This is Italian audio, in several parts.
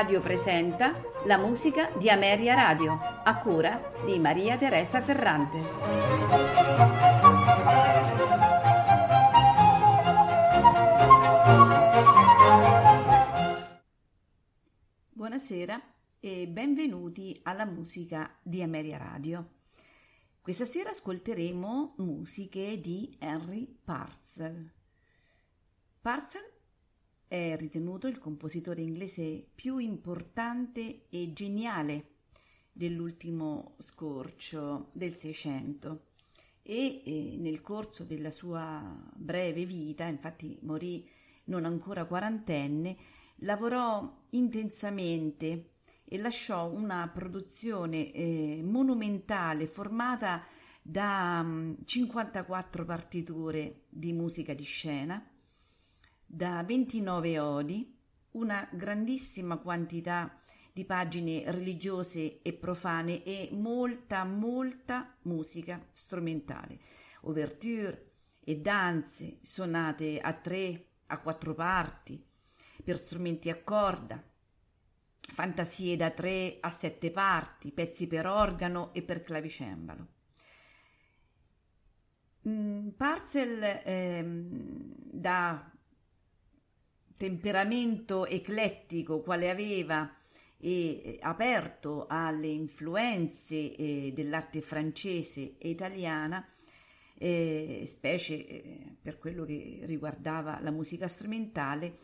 Radio presenta la musica di Ameria Radio, a cura di Maria Teresa Ferrante. Buonasera e benvenuti alla musica di Ameria Radio. Questa sera ascolteremo musiche di Henry Parcel. Parcel è ritenuto il compositore inglese più importante e geniale dell'ultimo scorcio del Seicento. E, e nel corso della sua breve vita, infatti morì non ancora quarantenne, lavorò intensamente e lasciò una produzione eh, monumentale formata da um, 54 partiture di musica di scena, da 29 odi, una grandissima quantità di pagine religiose e profane e molta, molta musica strumentale, ouverture e danze, sonate a tre, a quattro parti, per strumenti a corda, fantasie da tre a sette parti, pezzi per organo e per clavicembalo. Mm, Parcel ehm, da temperamento eclettico quale aveva e eh, aperto alle influenze eh, dell'arte francese e italiana, eh, specie eh, per quello che riguardava la musica strumentale,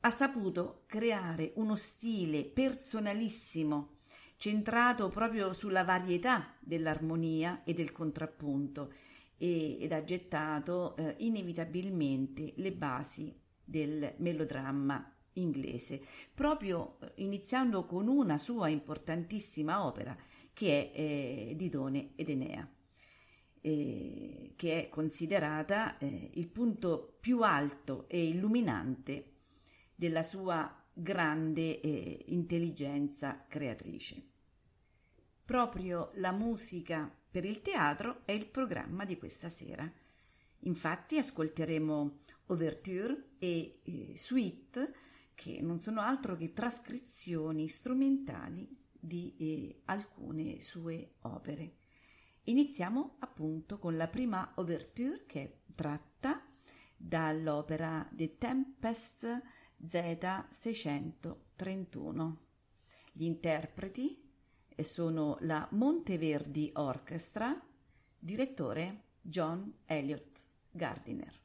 ha saputo creare uno stile personalissimo, centrato proprio sulla varietà dell'armonia e del contrappunto e, ed ha gettato eh, inevitabilmente le basi del melodramma inglese, proprio eh, iniziando con una sua importantissima opera che è eh, Didone ed Enea, eh, che è considerata eh, il punto più alto e illuminante della sua grande eh, intelligenza creatrice. Proprio la musica per il teatro è il programma di questa sera. Infatti ascolteremo ouverture e eh, suite che non sono altro che trascrizioni strumentali di eh, alcune sue opere. Iniziamo appunto con la prima ouverture che è tratta dall'opera The Tempest Z631. Gli interpreti sono la Monteverdi Orchestra, direttore John Elliott Gardiner.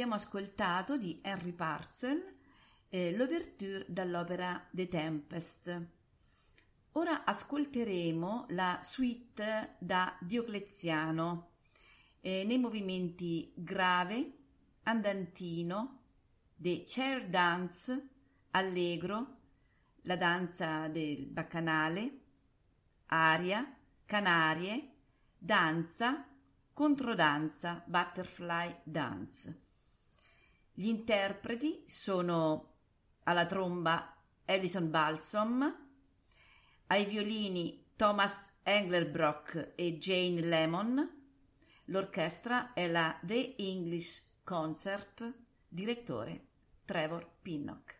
Abbiamo ascoltato di Henry Parcel eh, l'ouverture dall'opera The Tempest. Ora ascolteremo la suite da Diocleziano eh, nei movimenti grave, andantino, The Chair Dance, allegro, la danza del baccanale, aria, canarie, danza, controdanza, butterfly dance. Gli interpreti sono alla tromba Alison Balsom, ai violini Thomas Engelbrock e Jane Lemon. L'orchestra è la The English Concert, direttore Trevor Pinnock.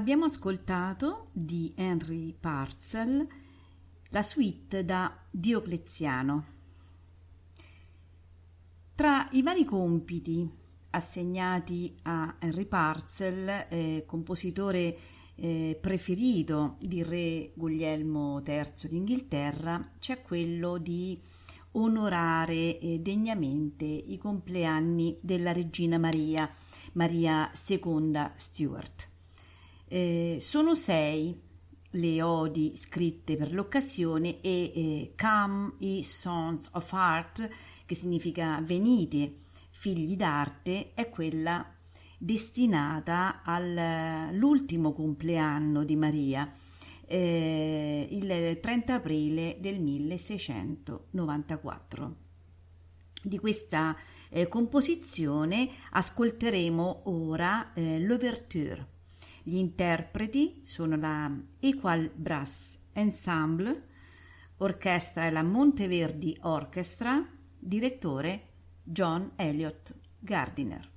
Abbiamo ascoltato di Henry Parcel la suite da Diocleziano. Tra i vari compiti assegnati a Henry Parcel, eh, compositore eh, preferito di re Guglielmo III d'Inghilterra, c'è quello di onorare eh, degnamente i compleanni della regina Maria, Maria II Stuart. Eh, sono sei le odi scritte per l'occasione e eh, Come i Sons of Art, che significa venite, figli d'arte, è quella destinata all'ultimo compleanno di Maria, eh, il 30 aprile del 1694. Di questa eh, composizione ascolteremo ora eh, l'ouverture. Gli interpreti sono la Equal Brass Ensemble, orchestra e la Monteverdi Orchestra, direttore John Elliott Gardiner.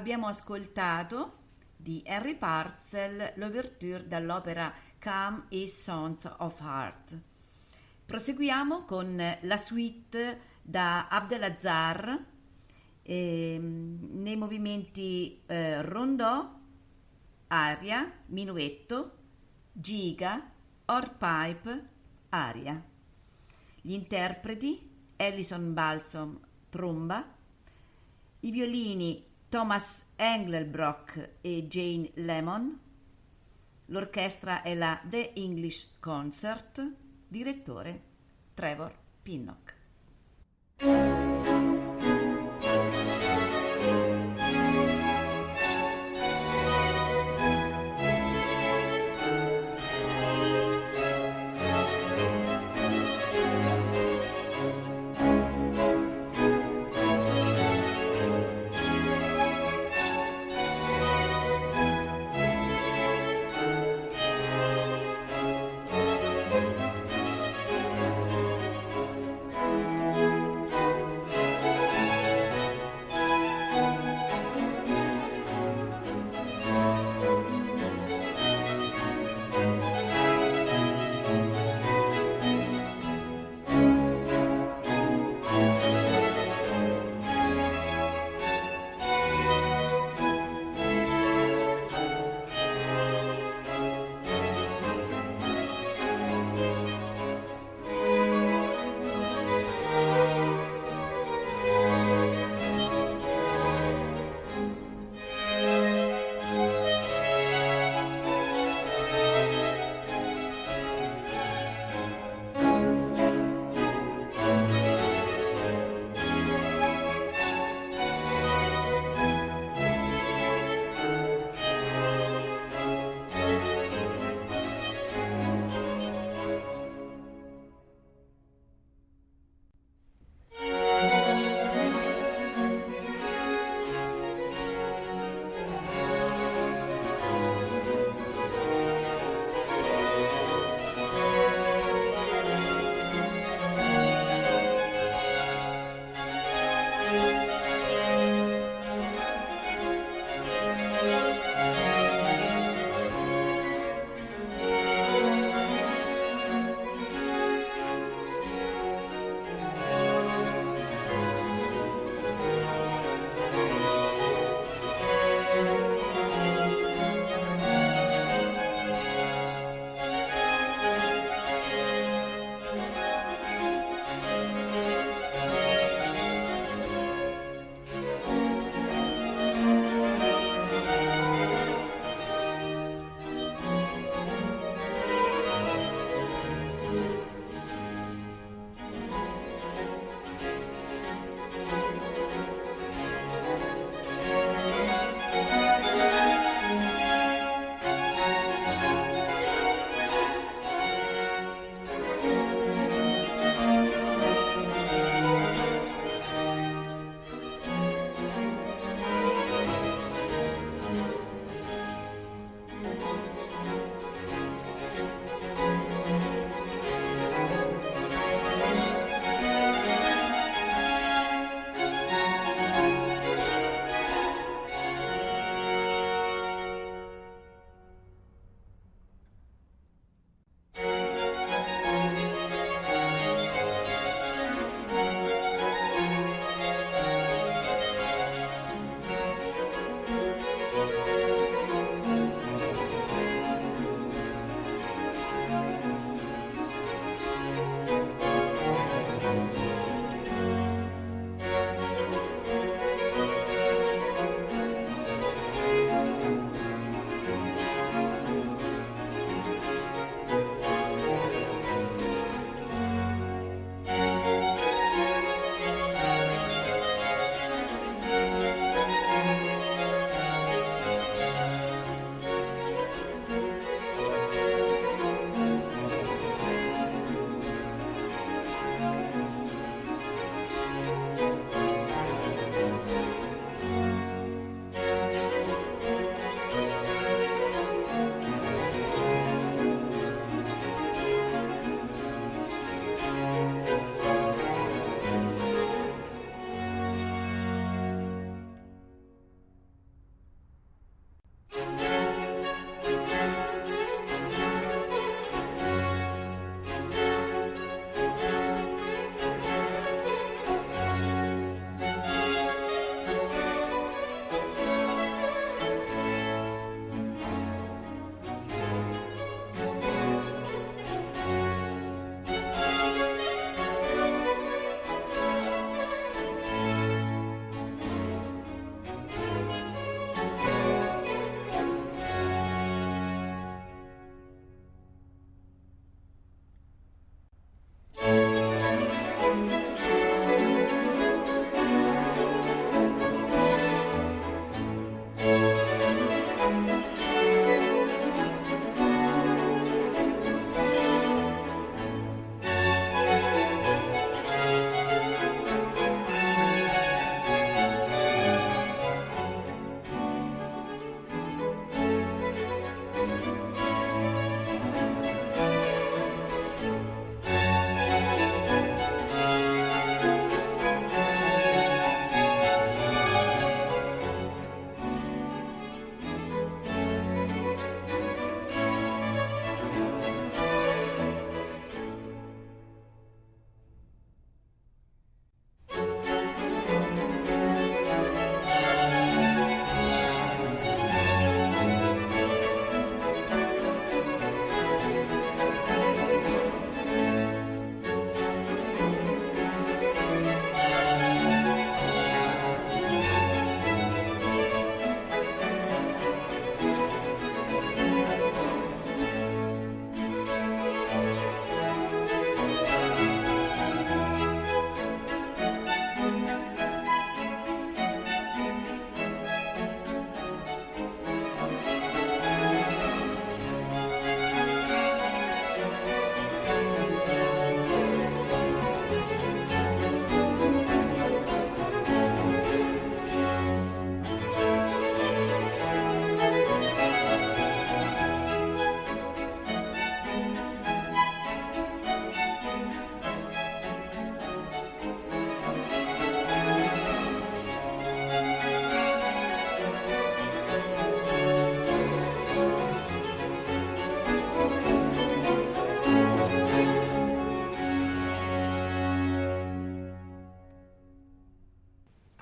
Abbiamo ascoltato di Henry Parcel l'ouverture dall'opera Come e Sons of Heart. Proseguiamo con la suite da Abdelazar eh, nei movimenti eh, rondò, aria, minuetto, giga, orpipe, aria. Gli interpreti Ellison Balsom, tromba, i violini Thomas Engelbrock e Jane Lemon, l'orchestra è la The English Concert, direttore Trevor Pinnock.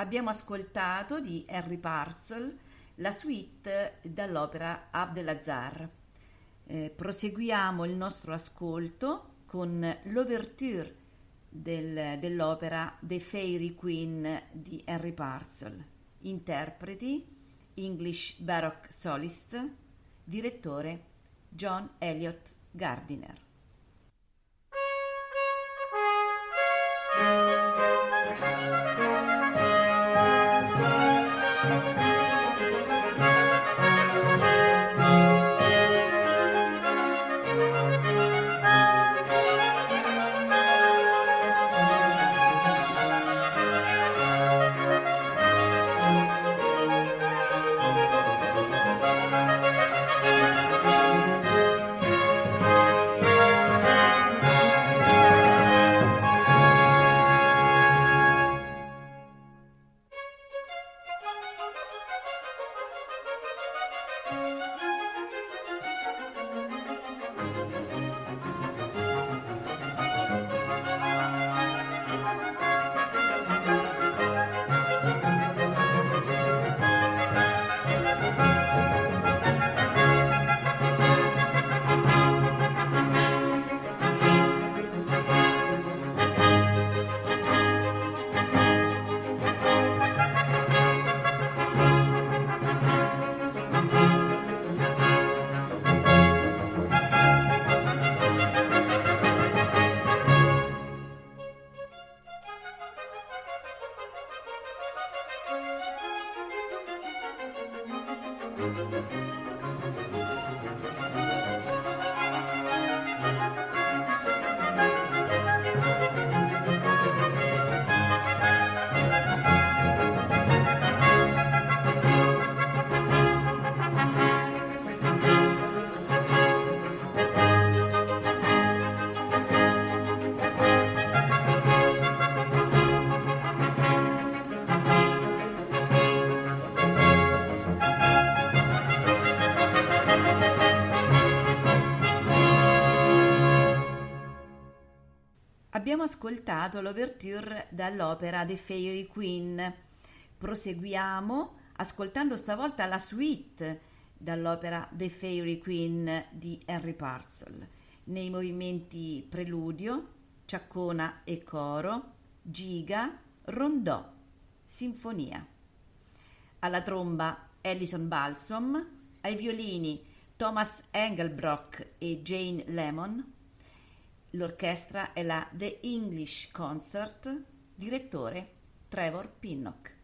Abbiamo ascoltato di Harry Parcel la suite dall'opera Abdelazar. Eh, proseguiamo il nostro ascolto con l'ouverture del, dell'opera The Fairy Queen di Henry Parcel. Interpreti English Baroque Solist, direttore John Elliott Gardiner. Abbiamo ascoltato l'ouverture dall'opera The Fairy Queen. Proseguiamo ascoltando stavolta la suite dall'opera The Fairy Queen di Henry Parcel. Nei movimenti preludio, ciaccona e coro, giga, rondò, sinfonia. Alla tromba Ellison Balsom, ai violini Thomas Engelbrock e Jane Lemon, L'orchestra è la The English Concert, direttore Trevor Pinnock.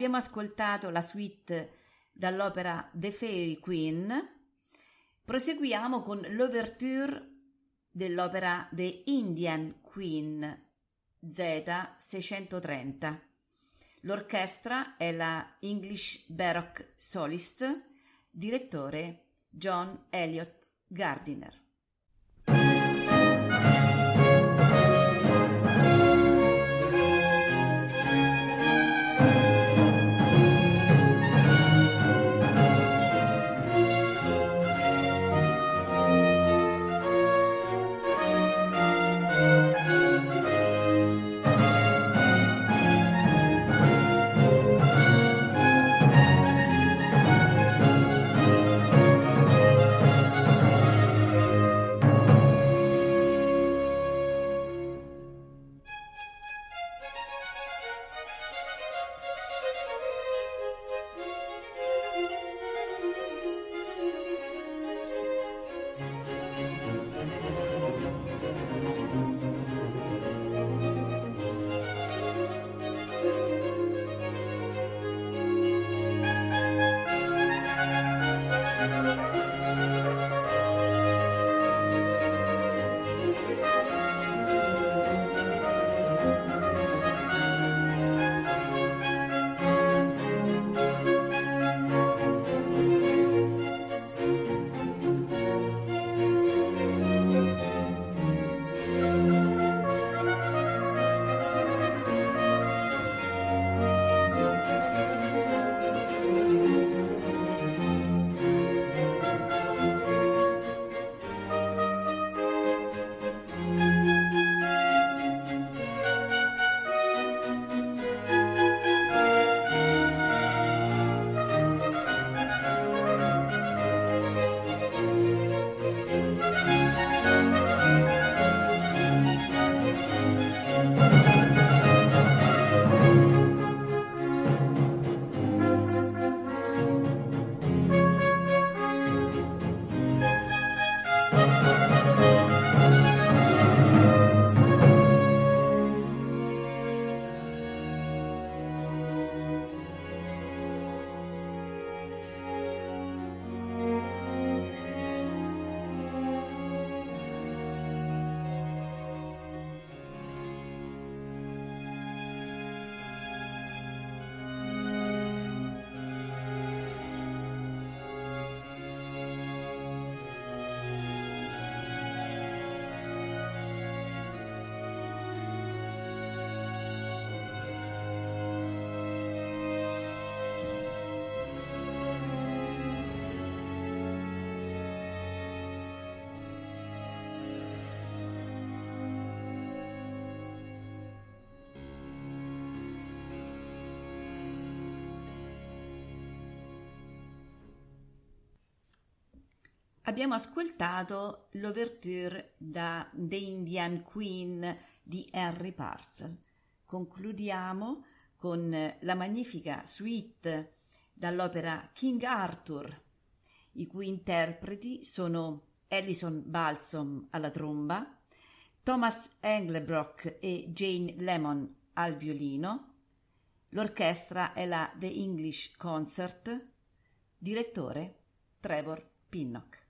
Abbiamo ascoltato la suite dall'opera The Fairy Queen. Proseguiamo con l'ouverture dell'opera The Indian Queen Z630. L'orchestra è la English Baroque Solist, direttore John Elliott Gardiner. Abbiamo ascoltato l'ouverture da The Indian Queen di Henry Parcel. Concludiamo con la magnifica suite dall'opera King Arthur, i cui interpreti sono Alison Balsom alla tromba, Thomas Englebrock e Jane Lemon al violino. L'orchestra è la The English Concert, direttore Trevor Pinnock.